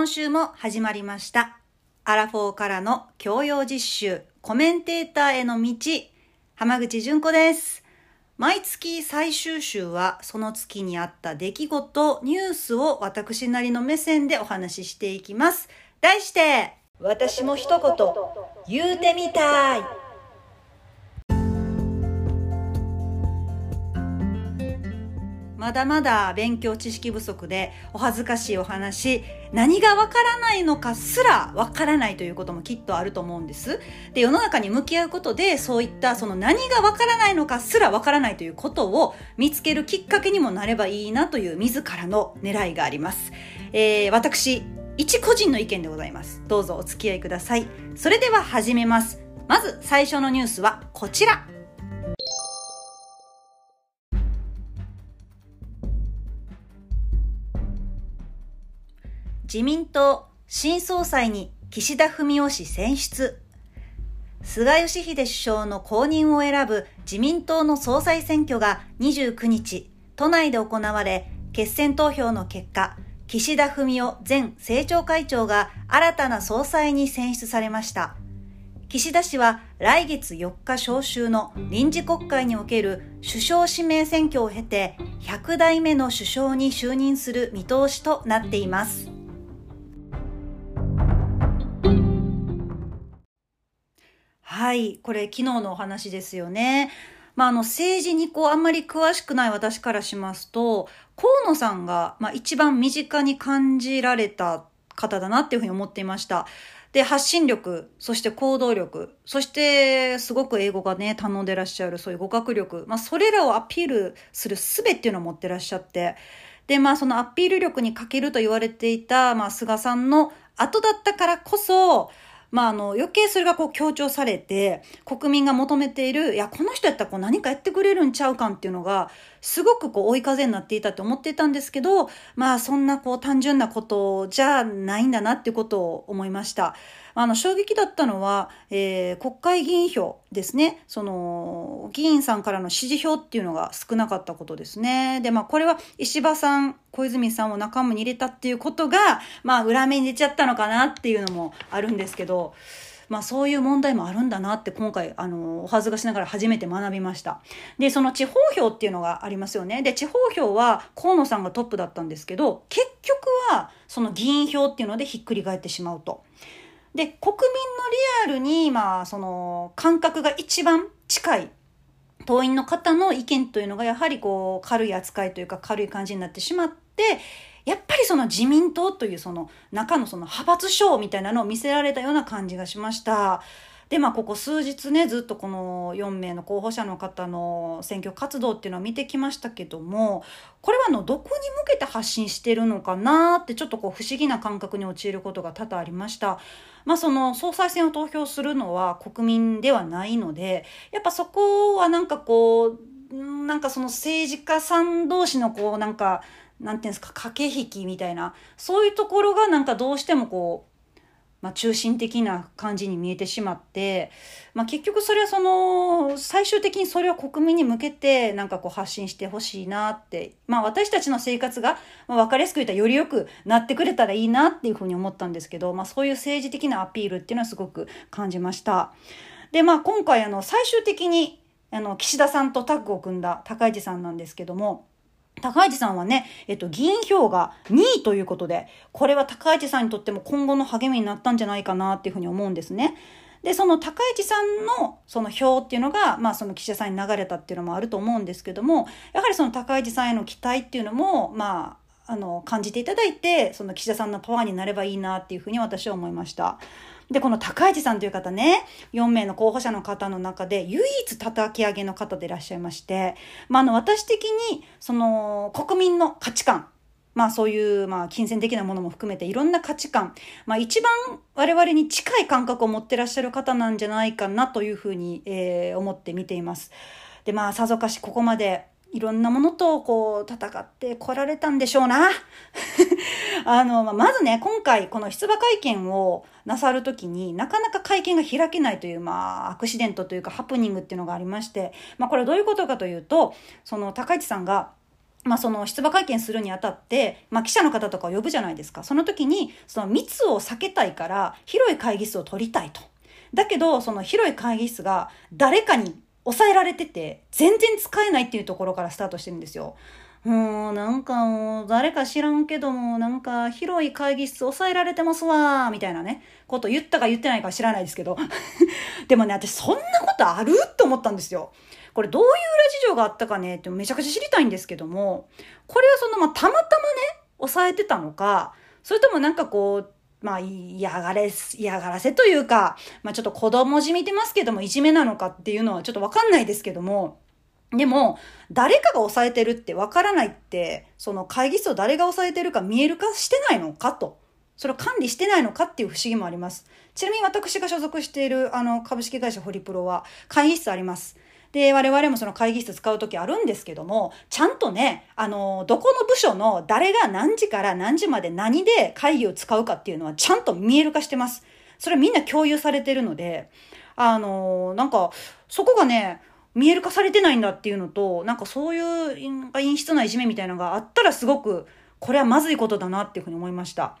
今週も始まりました。アラフォーからの教養実習、コメンテーターへの道、浜口純子です。毎月最終週はその月にあった出来事、ニュースを私なりの目線でお話ししていきます。題して、私も一言言うてみたい。まだまだ勉強知識不足でお恥ずかしいお話、何がわからないのかすらわからないということもきっとあると思うんです。で、世の中に向き合うことで、そういったその何がわからないのかすらわからないということを見つけるきっかけにもなればいいなという自らの狙いがあります。えー、私、一個人の意見でございます。どうぞお付き合いください。それでは始めます。まず最初のニュースはこちら。自民党新総裁に岸田文雄氏選出。菅義偉首相の後任を選ぶ自民党の総裁選挙が29日、都内で行われ、決選投票の結果、岸田文雄前政調会長が新たな総裁に選出されました。岸田氏は来月4日召集の臨時国会における首相指名選挙を経て100代目の首相に就任する見通しとなっています。はい、これ昨日のお話ですよね。まあ、あの政治にこうあんまり詳しくない私からしますと、河野さんが、まあ、一番身近に感じられた方だなっていうふうに思っていました。で、発信力、そして行動力、そしてすごく英語がね、頼んでらっしゃるそういう語学力、まあ、それらをアピールする術っていうのを持ってらっしゃって、で、まあ、そのアピール力に欠けると言われていた、まあ、菅さんの後だったからこそ、まあ、あの、余計それがこう強調されて、国民が求めている、いや、この人やったらこう何かやってくれるんちゃうかんっていうのが、すごくこう追い風になっていたと思っていたんですけど、まあ、そんなこう単純なことじゃないんだなっていうことを思いました。あの、衝撃だったのは、えー、国会議員票ですね。その、議員さんからの支持票っていうのが少なかったことですね。で、まあ、これは石破さん、小泉さんを仲間に入れたっていうことが、まあ、裏目に出ちゃったのかなっていうのもあるんですけど、まあそういう問題もあるんだなって今回、あの、お恥ずかしながら初めて学びました。で、その地方票っていうのがありますよね。で、地方票は河野さんがトップだったんですけど、結局はその議員票っていうのでひっくり返ってしまうと。で、国民のリアルに、まあ、その、感覚が一番近い党員の方の意見というのがやはりこう軽い扱いというか軽い感じになってしまってやっぱりその自民党というその中のその派閥賞みたいなのを見せられたような感じがしました。で、まあ、ここ数日ね、ずっとこの4名の候補者の方の選挙活動っていうのを見てきましたけども、これはあの、どこに向けて発信してるのかなって、ちょっとこう、不思議な感覚に陥ることが多々ありました。まあ、その、総裁選を投票するのは国民ではないので、やっぱそこはなんかこう、なんかその政治家さん同士のこう、なんか、なんていうんですか、駆け引きみたいな、そういうところがなんかどうしてもこう、まあ、中心的な感じに見えてしまって、まあ、結局それはその最終的にそれを国民に向けてなんかこう発信してほしいなって、まあ、私たちの生活が分かりやすく言ったらよりよくなってくれたらいいなっていうふうに思ったんですけど、まあ、そういう政治的なアピールっていうのはすごく感じました。でまあ今回あの最終的にあの岸田さんとタッグを組んだ高市さんなんですけども高市さんはね、えっと、議員票が2位ということで、これは高市さんにとっても今後の励みになったんじゃないかなっていうふうに思うんですね。で、その高市さんのその票っていうのが、まあその岸田さんに流れたっていうのもあると思うんですけども、やはりその高市さんへの期待っていうのも、まあ、あの、感じていただいて、その岸田さんのパワーになればいいなっていうふうに私は思いました。で、この高市さんという方ね、4名の候補者の方の中で唯一叩き上げの方でいらっしゃいまして、まあ、あの、私的に、その、国民の価値観、まあそういう、まあ金銭的なものも含めていろんな価値観、まあ一番我々に近い感覚を持ってらっしゃる方なんじゃないかなというふうに、えー、思って見ています。で、まあさぞかしここまでいろんなものとこう戦ってこられたんでしょうな。あの、まあ、まずね、今回この出馬会見をなさるときになかなか会見が開けないという、まあ、アクシデントというかハプニングっていうのがありまして、まあ、これはどういうことかというと、その高市さんが、まあ、その出馬会見するにあたって、まあ、記者の方とかを呼ぶじゃないですか。その時に、その密を避けたいから、広い会議室を取りたいと。だけど、その広い会議室が誰かに抑えられてて、全然使えないっていうところからスタートしてるんですよ。もうなんかもう誰か知らんけどもなんか広い会議室抑えられてますわーみたいなねこと言ったか言ってないか知らないですけど でもね私そんなことある？って思ったんですよ。これどういう裏事情があったかね？ってめちゃくちゃ知りたいんですけどもこれはそのまあたまたまね抑えてたのかそれともなんかこうまあ、嫌がれ、嫌がらせというか、まあちょっと子供じみてますけども、いじめなのかっていうのはちょっとわかんないですけども、でも、誰かが抑えてるってわからないって、その会議室を誰が抑えてるか見える化してないのかと。それを管理してないのかっていう不思議もあります。ちなみに私が所属しているあの株式会社ホリプロは会議室あります。で、我々もその会議室使う時あるんですけども、ちゃんとね、あの、どこの部署の誰が何時から何時まで何で会議を使うかっていうのはちゃんと見える化してます。それみんな共有されてるので、あの、なんか、そこがね、見える化されてないんだっていうのと、なんかそういう陰湿ないじめみたいなのがあったらすごく、これはまずいことだなっていうふうに思いました。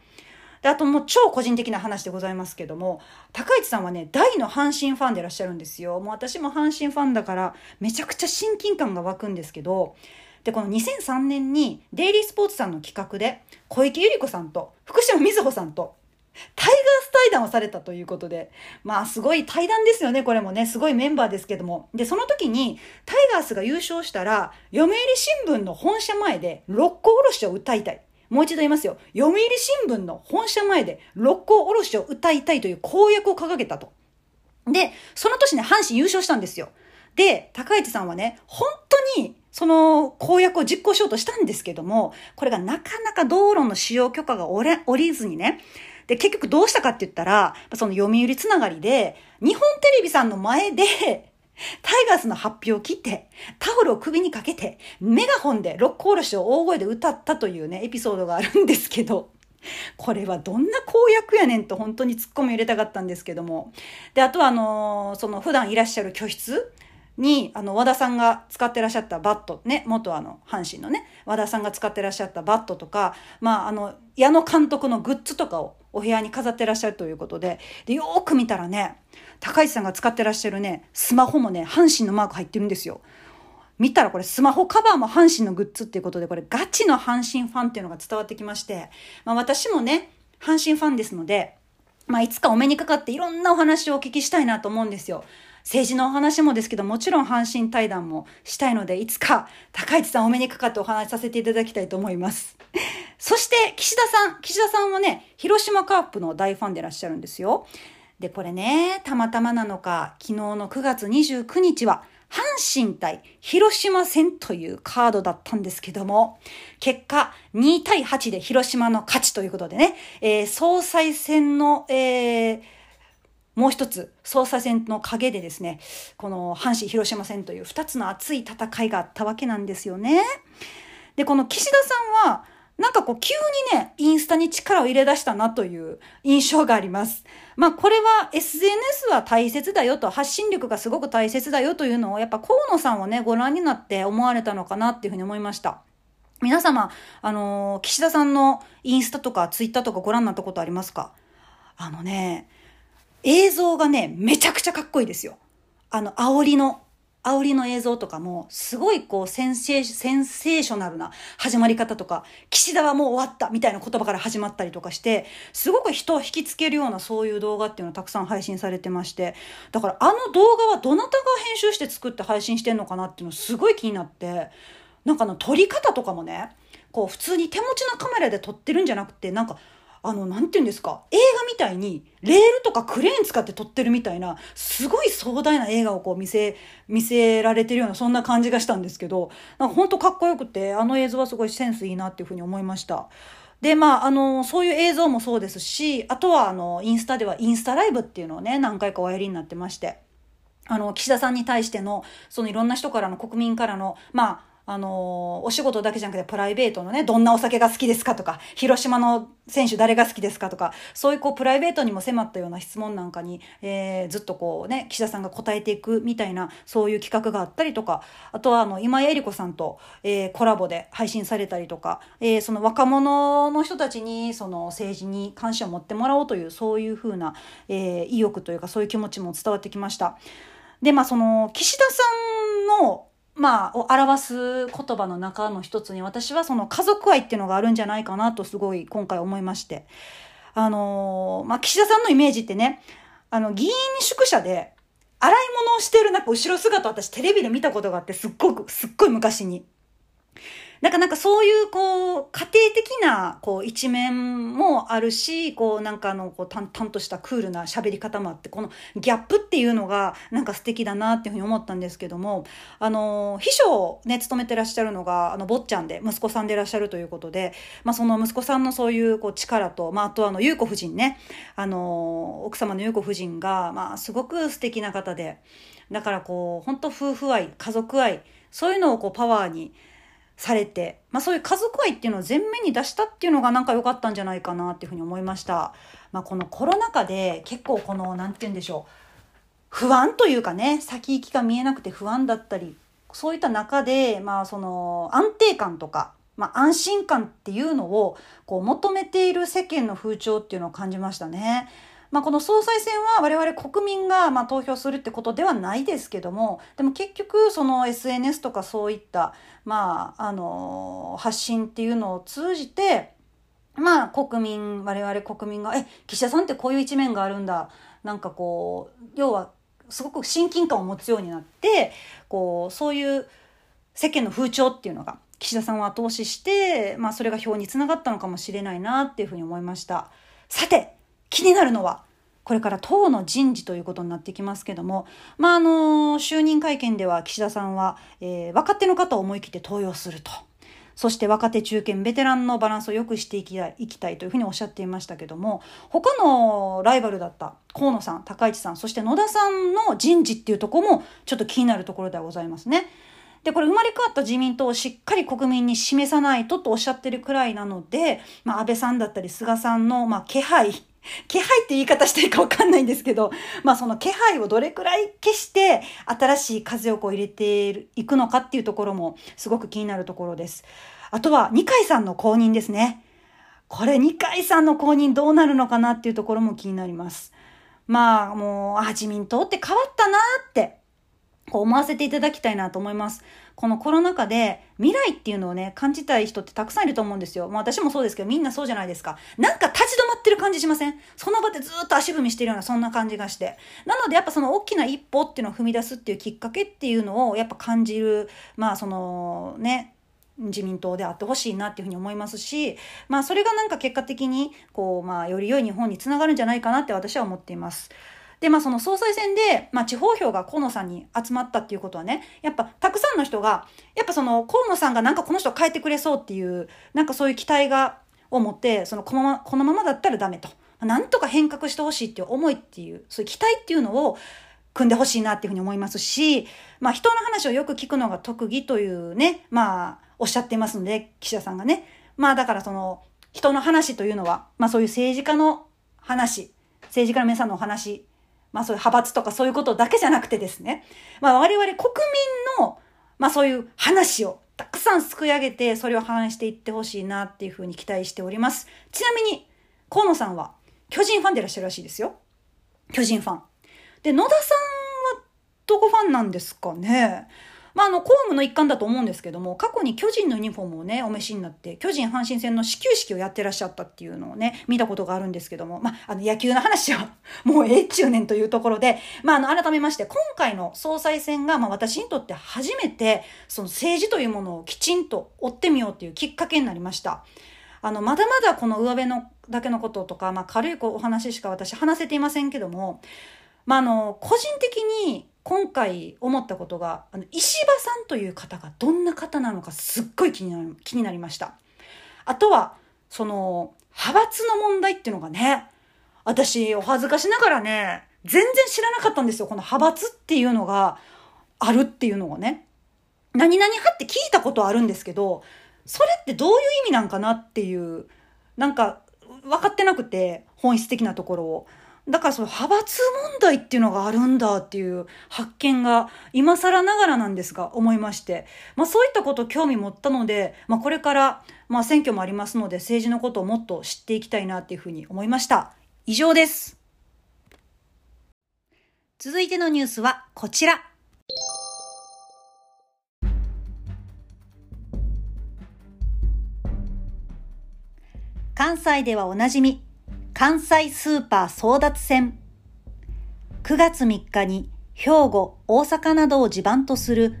で、あともう超個人的な話でございますけども、高市さんはね、大の阪神ファンでいらっしゃるんですよ。もう私も阪神ファンだから、めちゃくちゃ親近感が湧くんですけど、で、この2003年に、デイリースポーツさんの企画で、小池百合子さんと、福島みずほさんと、タイガース対談をされたということで、まあすごい対談ですよね、これもね、すごいメンバーですけども。で、その時に、タイガースが優勝したら、読売新聞の本社前で六甲おろしを歌いたい。もう一度言いますよ。読売新聞の本社前で六甲おろしを歌いたいという公約を掲げたと。で、その年ね、阪神優勝したんですよ。で、高市さんはね、本当にその公約を実行しようとしたんですけども、これがなかなか道路の使用許可が下りずにね、で、結局どうしたかって言ったら、その読売つながりで、日本テレビさんの前で、タイガースの発表を切って、タオルを首にかけて、メガホンでロックおろしを大声で歌ったというね、エピソードがあるんですけど、これはどんな公約やねんと本当に突っ込み入れたかったんですけども。で、あとはあのー、その普段いらっしゃる居室に、あの、和田さんが使ってらっしゃったバット、ね、元あの、阪神のね、和田さんが使ってらっしゃったバットとか、まあ、あの、矢野監督のグッズとかをお部屋に飾ってらっしゃるということで、で、よーく見たらね、高市さんが使ってらっしゃるね、スマホもね、阪神のマーク入ってるんですよ。見たらこれスマホカバーも阪神のグッズっていうことで、これガチの阪神ファンっていうのが伝わってきまして、まあ私もね、阪神ファンですので、まあいつかお目にかかっていろんなお話をお聞きしたいなと思うんですよ。政治のお話もですけど、もちろん阪神対談もしたいので、いつか高市さんお目にかかってお話しさせていただきたいと思います。そして、岸田さん。岸田さんはね、広島カープの大ファンでいらっしゃるんですよ。で、これね、たまたまなのか、昨日の9月29日は、阪神対広島戦というカードだったんですけども、結果2対8で広島の勝ちということでね、えー、総裁選の、えー、もう一つ、総裁選の陰でですね、この阪神広島戦という二つの熱い戦いがあったわけなんですよね。で、この岸田さんは、なんかこう急にね、インスタに力を入れ出したなという印象があります。まあこれは SNS は大切だよと、発信力がすごく大切だよというのをやっぱ河野さんはね、ご覧になって思われたのかなっていうふうに思いました。皆様、あのー、岸田さんのインスタとかツイッターとかご覧になったことありますか？あのね、映像がね、めちゃくちゃかっこいいですよ。あの、煽りの、煽りの映像とかも、すごいこう、センセーショナルな始まり方とか、岸田はもう終わったみたいな言葉から始まったりとかして、すごく人を引きつけるようなそういう動画っていうのをたくさん配信されてまして、だからあの動画はどなたが編集して作って配信してんのかなっていうのすごい気になって、なんかあの撮り方とかもね、こう普通に手持ちのカメラで撮ってるんじゃなくて、なんかあの、なんて言うんですか、映画みたいに、レールとかクレーン使って撮ってるみたいな、すごい壮大な映画をこう見せ、見せられてるような、そんな感じがしたんですけど、なんか本当かっこよくて、あの映像はすごいセンスいいなっていうふうに思いました。で、まあ、あの、そういう映像もそうですし、あとは、あの、インスタではインスタライブっていうのをね、何回かおやりになってまして、あの、岸田さんに対しての、そのいろんな人からの、国民からの、まあ、あの、お仕事だけじゃなくてプライベートのね、どんなお酒が好きですかとか、広島の選手誰が好きですかとか、そういうこうプライベートにも迫ったような質問なんかに、えー、ずっとこうね、岸田さんが答えていくみたいな、そういう企画があったりとか、あとはあの、今井絵理子さんと、えー、コラボで配信されたりとか、えー、その若者の人たちに、その政治に関心を持ってもらおうという、そういうふうな、えー、意欲というか、そういう気持ちも伝わってきました。で、まあその、岸田さんの、まあ、を表す言葉の中の一つに私はその家族愛っていうのがあるんじゃないかなとすごい今回思いまして。あのー、まあ、岸田さんのイメージってね、あの、議員宿舎で洗い物をしてるなんか後ろ姿私テレビで見たことがあってすっごく、すっごい昔に。なんかなんかそういうこう、家庭的なこう一面もあるし、こうなんかあの、こう淡々としたクールな喋り方もあって、このギャップっていうのがなんか素敵だなっていうふうに思ったんですけども、あの、秘書をね、務めてらっしゃるのが、あの、坊ちゃんで、息子さんでいらっしゃるということで、まあその息子さんのそういうこう力と、まああとあの、優子夫人ね、あの、奥様の優子夫人が、まあすごく素敵な方で、だからこう、本当夫婦愛、家族愛、そういうのをこうパワーに、されて、まあそういう家族愛っていうのを前面に出したっていうのがなんか良かったんじゃないかなっていうふうに思いました。まあこのコロナ禍で結構この、なんて言うんでしょう。不安というかね、先行きが見えなくて不安だったり、そういった中で、まあその安定感とか、まあ安心感っていうのをこう求めている世間の風潮っていうのを感じましたね。まあ、この総裁選は我々国民がま投票するってことではないですけどもでも結局その SNS とかそういった、まあ、あの発信っていうのを通じてまあ国民我々国民がえ岸田さんってこういう一面があるんだなんかこう要はすごく親近感を持つようになってこうそういう世間の風潮っていうのが岸田さんを後押しして、まあ、それが票につながったのかもしれないなっていうふうに思いました。さて気になるのは、これから党の人事ということになってきますけども、まあ、あの、就任会見では岸田さんは、えー、若手の方を思い切って登用すると。そして若手中堅ベテランのバランスを良くしていきたいというふうにおっしゃっていましたけども他のライバルだった河野さん高市さんそして野田さんの人事っていうとこもちょっと気になるところではございますね。で、これ生まれ変わった自民党をしっかり国民に示さないととおっしゃってるくらいなので、まあ、安倍さんだったり菅さんの、まあ、気配気配って言い方していいかわかんないんですけど、まあその気配をどれくらい消して新しい風をこう入れていくのかっていうところもすごく気になるところです。あとは二階さんの公認ですね。これ二階さんの公認どうなるのかなっていうところも気になります。まあもう、あ、自民党って変わったなってこう思わせていただきたいなと思います。このコロナ禍で未来っていうのをね、感じたい人ってたくさんいると思うんですよ。まあ私もそうですけど、みんなそうじゃないですか。なんか立ち止まってる感じしませんその場でずっと足踏みしてるような、そんな感じがして。なのでやっぱその大きな一歩っていうのを踏み出すっていうきっかけっていうのをやっぱ感じる、まあそのね、自民党であってほしいなっていうふうに思いますし、まあそれがなんか結果的に、こう、まあより良い日本につながるんじゃないかなって私は思っています。で、まあその総裁選で、まあ地方票が河野さんに集まったっていうことはね、やっぱたくさんの人が、やっぱその河野さんがなんかこの人変えてくれそうっていう、なんかそういう期待が、を持って、そのこのまま、このままだったらダメと。なんとか変革してほしいっていう思いっていう、そういう期待っていうのを、組んでほしいなっていうふうに思いますし、まあ人の話をよく聞くのが特技というね、まあおっしゃっていますので、岸田さんがね。まあだからその人の話というのは、まあそういう政治家の話、政治家の皆さんのお話まあそういう派閥とかそういうことだけじゃなくてですね、まあ我々国民の、まあそういう話をたくさんすくい上げて、それを反映していってほしいなっていうふうに期待しております。ちなみに、河野さんは巨人ファンでいらっしゃるらしいですよ。巨人ファン。で、野田さんはどこファンなんですかねまあ、あの、公務の一環だと思うんですけども、過去に巨人のユニフォームをね、お召しになって、巨人阪神戦の始球式をやってらっしゃったっていうのをね、見たことがあるんですけども、まあ、あの、野球の話は もうええ中年というところで、まあ、あの、改めまして、今回の総裁選が、まあ、私にとって初めて、その政治というものをきちんと追ってみようというきっかけになりました。あの、まだまだこの上辺のだけのこととか、まあ、軽いお話しか私話せていませんけども、まあ、あの、個人的に今回思ったことが、あの、石破さんという方がどんな方なのかすっごい気になる、気になりました。あとは、その、派閥の問題っていうのがね、私、お恥ずかしながらね、全然知らなかったんですよ。この派閥っていうのがあるっていうのがね。何々派って聞いたことあるんですけど、それってどういう意味なんかなっていう、なんか分かってなくて、本質的なところを。だからその派閥問題っていうのがあるんだっていう発見が今更ながらなんですが思いまして、まあそういったこと興味持ったので、まあこれからまあ選挙もありますので政治のことをもっと知っていきたいなっていうふうに思いました。以上です。続いてのニュースはこちら。関西ではおなじみ、関西スーパー争奪戦。9月3日に兵庫、大阪などを地盤とする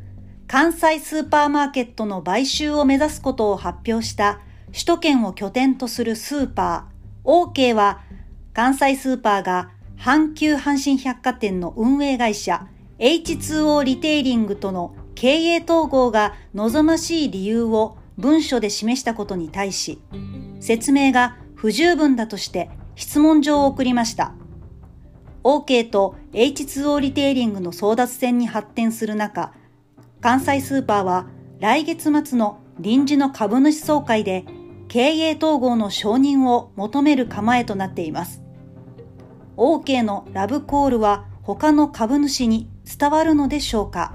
関西スーパーマーケットの買収を目指すことを発表した首都圏を拠点とするスーパー、OK は関西スーパーが阪急阪神百貨店の運営会社 H2O リテイリングとの経営統合が望ましい理由を文書で示したことに対し、説明が不十分だとして質問状を送りました。OK と H2O リテイリングの争奪戦に発展する中、関西スーパーは来月末の臨時の株主総会で経営統合の承認を求める構えとなっています。OK のラブコールは他の株主に伝わるのでしょうか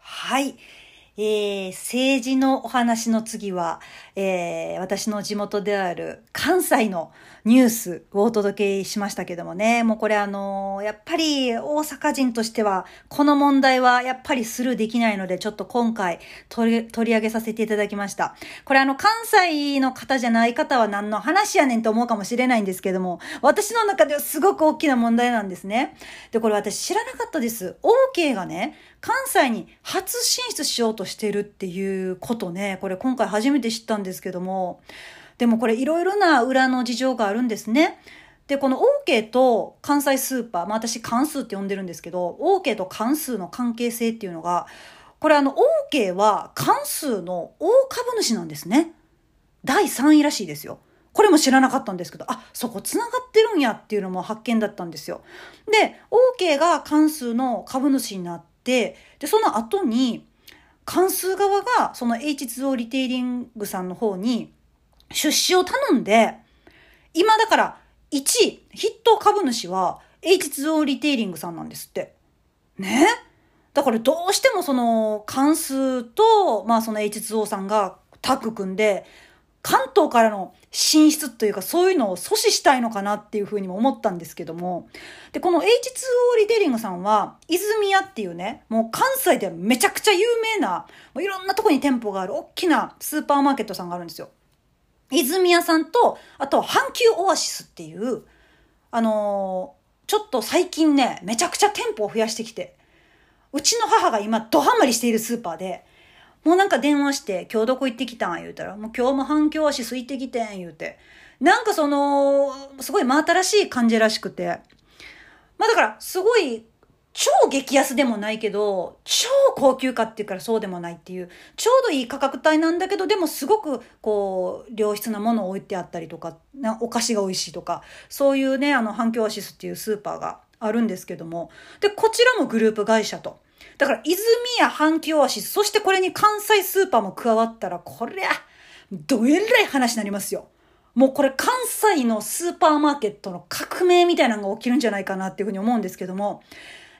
はい。えー、政治のお話の次は、えー、私の地元である関西のニュースをお届けしましたけどもね、もうこれあのー、やっぱり大阪人としては、この問題はやっぱりスルーできないので、ちょっと今回取り取り上げさせていただきました。これあの、関西の方じゃない方は何の話やねんと思うかもしれないんですけども、私の中ではすごく大きな問題なんですね。で、これ私知らなかったです。OK がね、関西に初進出しようとしてるっていうことね、これ今回初めて知ったんですけども、でもこれいろいろな裏の事情があるんですね。で、この OK と関西スーパー、まあ私関数って呼んでるんですけど、OK と関数の関係性っていうのが、これあの OK は関数の大株主なんですね。第3位らしいですよ。これも知らなかったんですけど、あ、そこ繋がってるんやっていうのも発見だったんですよ。で、OK が関数の株主になって、で、その後に、関数側がその H2O リテイリングさんの方に出資を頼んで、今だから1、筆頭株主は H2O リテイリングさんなんですって。ね？だからどうしてもその関数と、まあその H2O さんがタッグ組んで、関東からの進出というかそういうのを阻止したいのかなっていうふうにも思ったんですけども。で、この H2O リテリングさんは、泉屋っていうね、もう関西ではめちゃくちゃ有名な、もういろんなとこに店舗がある大きなスーパーマーケットさんがあるんですよ。泉屋さんと、あと阪急オアシスっていう、あのー、ちょっと最近ね、めちゃくちゃ店舗を増やしてきて、うちの母が今ドハマりしているスーパーで、もうなんか電話して、今日どこ行ってきたん？言うたら、もう今日も反響足すいてきてん言うて。なんかその、すごい真新しい感じらしくて。まあだから、すごい、超激安でもないけど、超高級価っていうからそうでもないっていう、ちょうどいい価格帯なんだけど、でもすごく、こう、良質なものを置いてあったりとか、なお菓子が美味しいとか、そういうね、あの、反響アシスっていうスーパーがあるんですけども、で、こちらもグループ会社と。だから、泉や阪急オアシス、そしてこれに関西スーパーも加わったら、こりゃ、どえらい話になりますよ。もうこれ関西のスーパーマーケットの革命みたいなのが起きるんじゃないかなっていうふうに思うんですけども。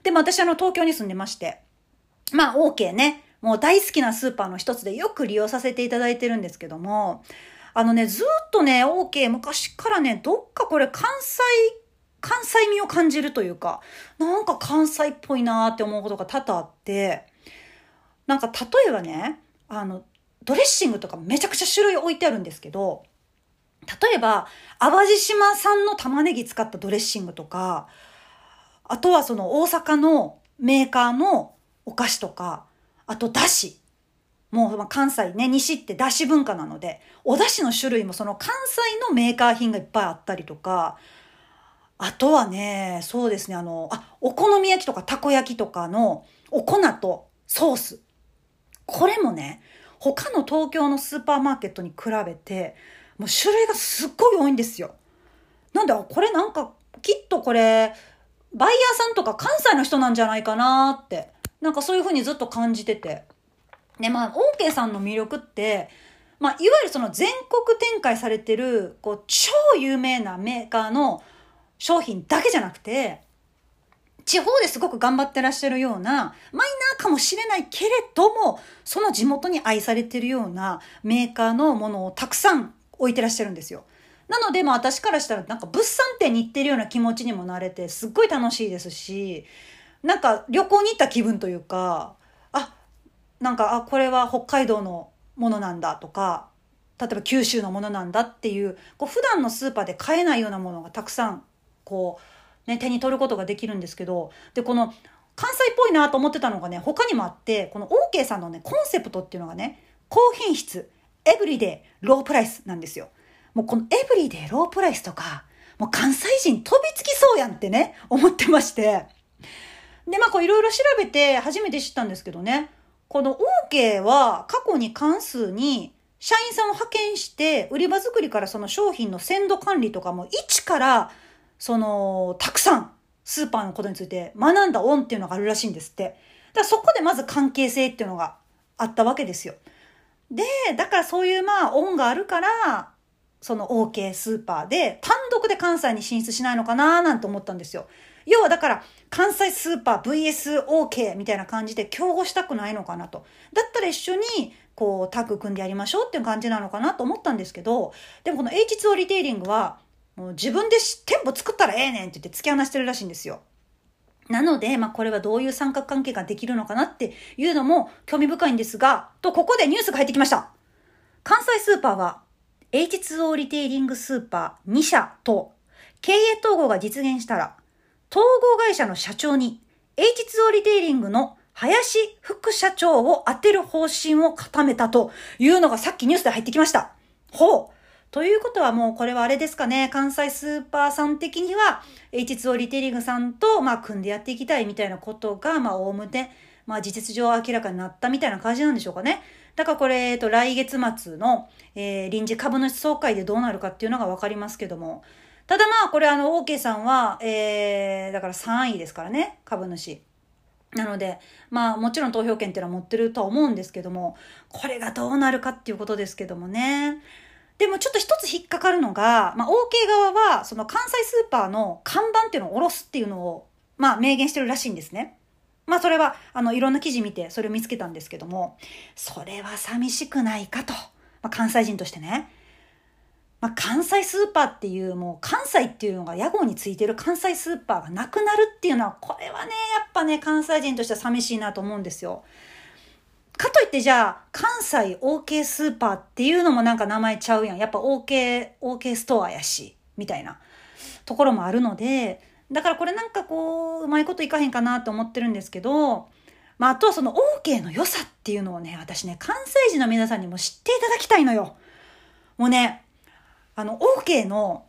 でも私あの東京に住んでまして、まあ OK ね。もう大好きなスーパーの一つでよく利用させていただいてるんですけども、あのね、ずっとね、OK 昔からね、どっかこれ関西関西味を感じるというか、なんか関西っぽいなーって思うことが多々あって、なんか例えばね、あの、ドレッシングとかめちゃくちゃ種類置いてあるんですけど、例えば、淡路島産の玉ねぎ使ったドレッシングとか、あとはその大阪のメーカーのお菓子とか、あとだし。もう関西ね、西ってだし文化なので、お出汁の種類もその関西のメーカー品がいっぱいあったりとか、あとはね、そうですね、あの、あ、お好み焼きとかたこ焼きとかのお粉とソース。これもね、他の東京のスーパーマーケットに比べて、もう種類がすっごい多いんですよ。なんで、これなんか、きっとこれ、バイヤーさんとか関西の人なんじゃないかなって、なんかそういうふうにずっと感じてて。で、まあ、OK さんの魅力って、まあ、いわゆるその全国展開されてる、こう、超有名なメーカーの商品だけじゃなくて、地方ですごく頑張ってらっしゃるような、マイナーかもしれないけれども、その地元に愛されてるようなメーカーのものをたくさん置いてらっしゃるんですよ。なので、まあ私からしたらなんか物産展に行ってるような気持ちにもなれて、すっごい楽しいですし、なんか旅行に行った気分というか、あ、なんか、あ、これは北海道のものなんだとか、例えば九州のものなんだっていう、こう普段のスーパーで買えないようなものがたくさん、こう、ね、手に取ることができるんですけど、で、この関西っぽいなと思ってたのがね、他にもあって、この OK さんのね、コンセプトっていうのがね、高品質、エブリデイ、ロープライスなんですよ。もうこのエブリデイ、ロープライスとか、もう関西人飛びつきそうやんってね、思ってまして。で、まあこういろいろ調べて初めて知ったんですけどね、この OK は過去に関数に社員さんを派遣して売り場作りからその商品の鮮度管理とかも一からそのたくさんスーパーのことについて学んだオンっていうのがあるらしいんですって。だからそこでまず関係性っていうのがあったわけですよ。で、だからそういうまあ恩があるから、その OK スーパーで単独で関西に進出しないのかななんて思ったんですよ。要はだから関西スーパー VSOK みたいな感じで競合したくないのかなと。だったら一緒にこうタッグ組んでやりましょうっていう感じなのかなと思ったんですけど、でもこの H2O リテイリングはもう自分で店舗作ったらええねんって言って突き放してるらしいんですよ。なので、まあ、これはどういう三角関係ができるのかなっていうのも興味深いんですが、と、ここでニュースが入ってきました。関西スーパーは H2O リテイリングスーパー2社と経営統合が実現したら、統合会社の社長に H2O リテイリングの林副社長を当てる方針を固めたというのがさっきニュースで入ってきました。ほう。ということはもうこれはあれですかね、関西スーパーさん的には H2O リテイリングさんとまあ組んでやっていきたいみたいなことがまあ大むて、まあ事実上明らかになったみたいな感じなんでしょうかね。だからこれ、えっと、来月末の、えー、臨時株主総会でどうなるかっていうのがわかりますけども、ただまあ、これあの、OK さんは、えー、だから3位ですからね、株主。なので、まあ、もちろん投票権っていうのは持ってるとは思うんですけども、これがどうなるかっていうことですけどもね。でもちょっと一つ引っかかるのが、まあ、OK 側は、その関西スーパーの看板っていうのを下ろすっていうのを、まあ、明言してるらしいんですね。まあ、それは、あの、いろんな記事見て、それを見つけたんですけども、それは寂しくないかと。まあ、関西人としてね。まあ、関西スーパーっていう、もう関西っていうのが屋号についてる関西スーパーがなくなるっていうのは、これはね、やっぱね、関西人としては寂しいなと思うんですよ。かといってじゃあ、関西 OK スーパーっていうのもなんか名前ちゃうやん。やっぱ OK、OK ストアやし、みたいなところもあるので、だからこれなんかこう、うまいこといかへんかなと思ってるんですけど、まあ、あとはその OK の良さっていうのをね、私ね、関西人の皆さんにも知っていただきたいのよ。もうね、あの、OK の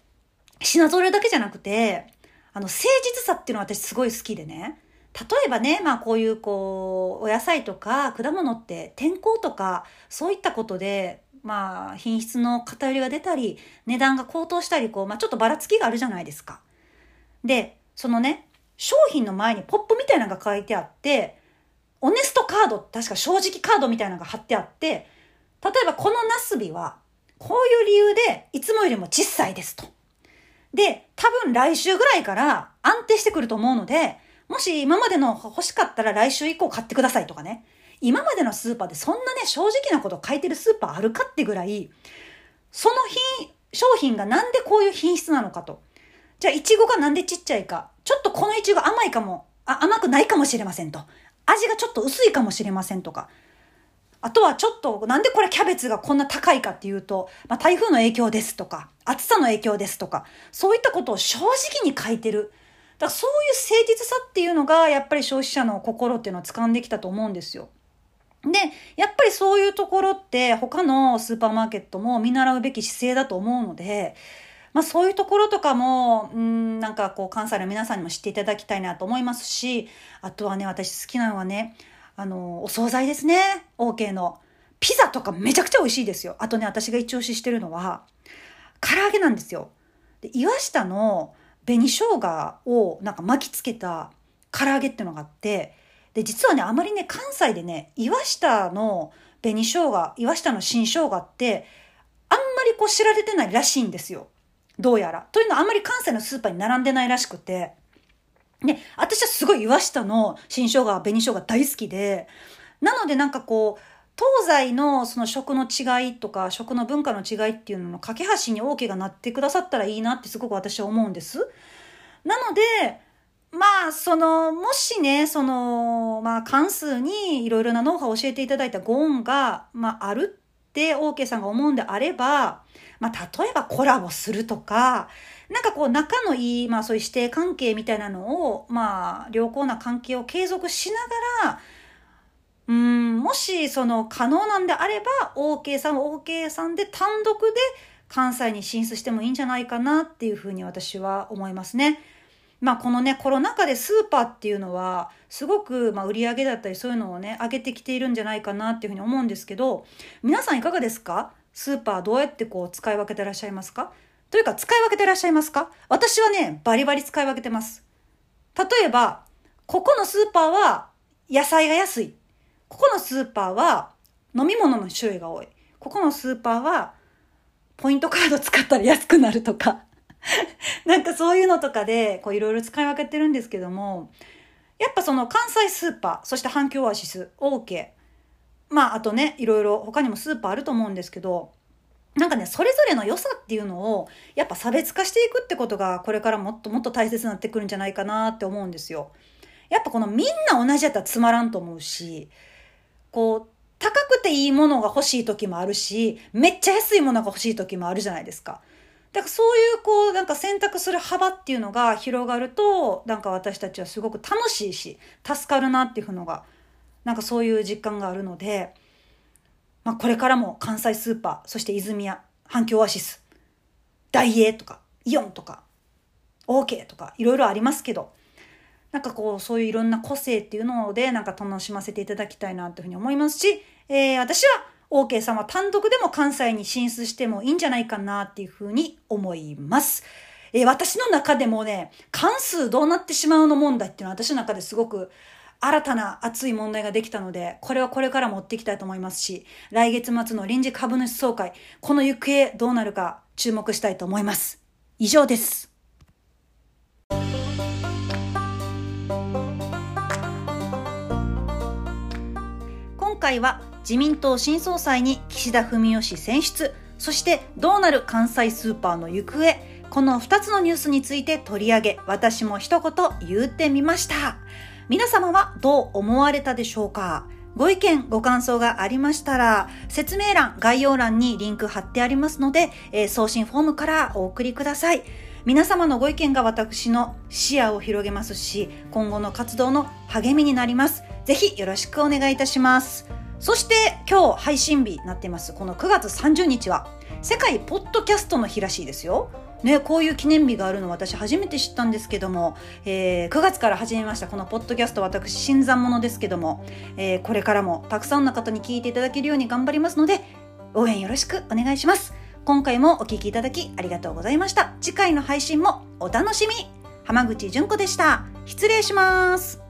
品揃えだけじゃなくて、あの、誠実さっていうのは私すごい好きでね。例えばね、まあこういうこう、お野菜とか果物って天候とか、そういったことで、まあ品質の偏りが出たり、値段が高騰したり、こう、まあちょっとばらつきがあるじゃないですか。で、そのね、商品の前にポップみたいなのが書いてあって、オネストカード、確か正直カードみたいなのが貼ってあって、例えばこのナスビは、こういう理由で、いつもよりも小さいですと。で、多分来週ぐらいから安定してくると思うので、もし今までの欲しかったら来週以降買ってくださいとかね。今までのスーパーでそんなね、正直なこと書いてるスーパーあるかってぐらい、その品、商品がなんでこういう品質なのかと。じゃあ、いちごがなんでちっちゃいか。ちょっとこのいちご甘いかも、あ、甘くないかもしれませんと。味がちょっと薄いかもしれませんとか。あとはちょっと、なんでこれキャベツがこんな高いかっていうと、まあ、台風の影響ですとか、暑さの影響ですとか、そういったことを正直に書いてる。だからそういう誠実さっていうのが、やっぱり消費者の心っていうのを掴んできたと思うんですよ。で、やっぱりそういうところって他のスーパーマーケットも見習うべき姿勢だと思うので、まあそういうところとかも、うん、なんかこう関西の皆さんにも知っていただきたいなと思いますし、あとはね、私好きなのはね、あの、お惣菜ですね。OK の。ピザとかめちゃくちゃ美味しいですよ。あとね、私が一押ししてるのは、唐揚げなんですよ。で、岩下の紅生姜をなんか巻きつけた唐揚げっていうのがあってで実はねあまりね関西でね岩下の紅生姜岩下の新生姜ってあんまりこう知られてないらしいんですよ。どうやら。というのはあんまり関西のスーパーに並んでないらしくて。で私はすごい岩下の新生姜紅生姜大好きで。なのでなんかこう東西のその食の違いとか食の文化の違いっていうのの架け橋に OK がなってくださったらいいなってすごく私は思うんです。なので、まあ、その、もしね、その、まあ、関数にいろいろなノウハウを教えていただいたご恩が、まあ、あるって OK さんが思うんであれば、まあ、例えばコラボするとか、なんかこう仲のいい、まあそういう指定関係みたいなのを、まあ良好な関係を継続しながら、うん、もしその可能なんであれば、OK さんは OK さんで単独で関西に進出してもいいんじゃないかなっていうふうに私は思いますね。まあこのね、コロナ禍でスーパーっていうのは、すごくまあ売り上げだったりそういうのをね、上げてきているんじゃないかなっていうふうに思うんですけど、皆さんいかがですか？スーパーどうやってこう使い分けてらっしゃいますか？というか使い分けてらっしゃいますか？私はね、バリバリ使い分けてます。例えば、ここのスーパーは野菜が安い。ここのスーパーは飲み物の種類が多い。ここのスーパーはポイントカード使ったら安くなるとか なんかそういうのとかでこういろいろ使い分けてるんですけども、やっぱその関西スーパー、そして反響オアシス、OK。まああとね、いろいろ他にもスーパーあると思うんですけど、なんかね、それぞれの良さっていうのを、やっぱ差別化していくってことが、これからもっともっと大切になってくるんじゃないかなって思うんですよ。やっぱこのみんな同じやったらつまらんと思うし、こう、高くていいものが欲しい時もあるし、めっちゃ安いものが欲しい時もあるじゃないですか。だからそういうこう、なんか選択する幅っていうのが広がると、なんか私たちはすごく楽しいし、助かるなっていうのが、なんかそういう実感があるので、まあこれからも関西スーパー、そして泉屋、反響オアシス、ダイエーとか、イオンとか、OK とか、いろいろありますけど、なんかこう、そういういろんな個性っていうので、なんか楽しませていただきたいなというふうに思いますし、えー、私は OK さんは単独でも関西に進出してもいいんじゃないかなっていうふうに思います。えー、私の中でもね、関数どうなってしまうの問題っていうのは私の中ですごく新たな熱い問題ができたので、これはこれから持っていきたいと思いますし、来月末の臨時株主総会、この行方どうなるか注目したいと思います。以上です。今回は自民党新総裁に岸田文雄氏選出、そしてどうなる関西スーパーの行方、この2つのニュースについて取り上げ、私も一言言うてみました。皆様はどう思われたでしょうか？ご意見、ご感想がありましたら、説明欄、概要欄にリンク貼ってありますので、えー、送信フォームからお送りください。皆様のご意見が私の視野を広げますし、今後の活動の励みになります。ぜひよろしくお願いいたします。そして今日配信日になっています。この9月30日は世界ポッドキャストの日らしいですよ。ね、こういう記念日があるの私初めて知ったんですけども、えー、9月から始めましたこのポッドキャスト私新参者ですけども、えー、これからもたくさんの方に聞いていただけるように頑張りますので応援よろしくお願いします今回もお聴きいただきありがとうございました次回の配信もお楽しみ浜口純子でした失礼します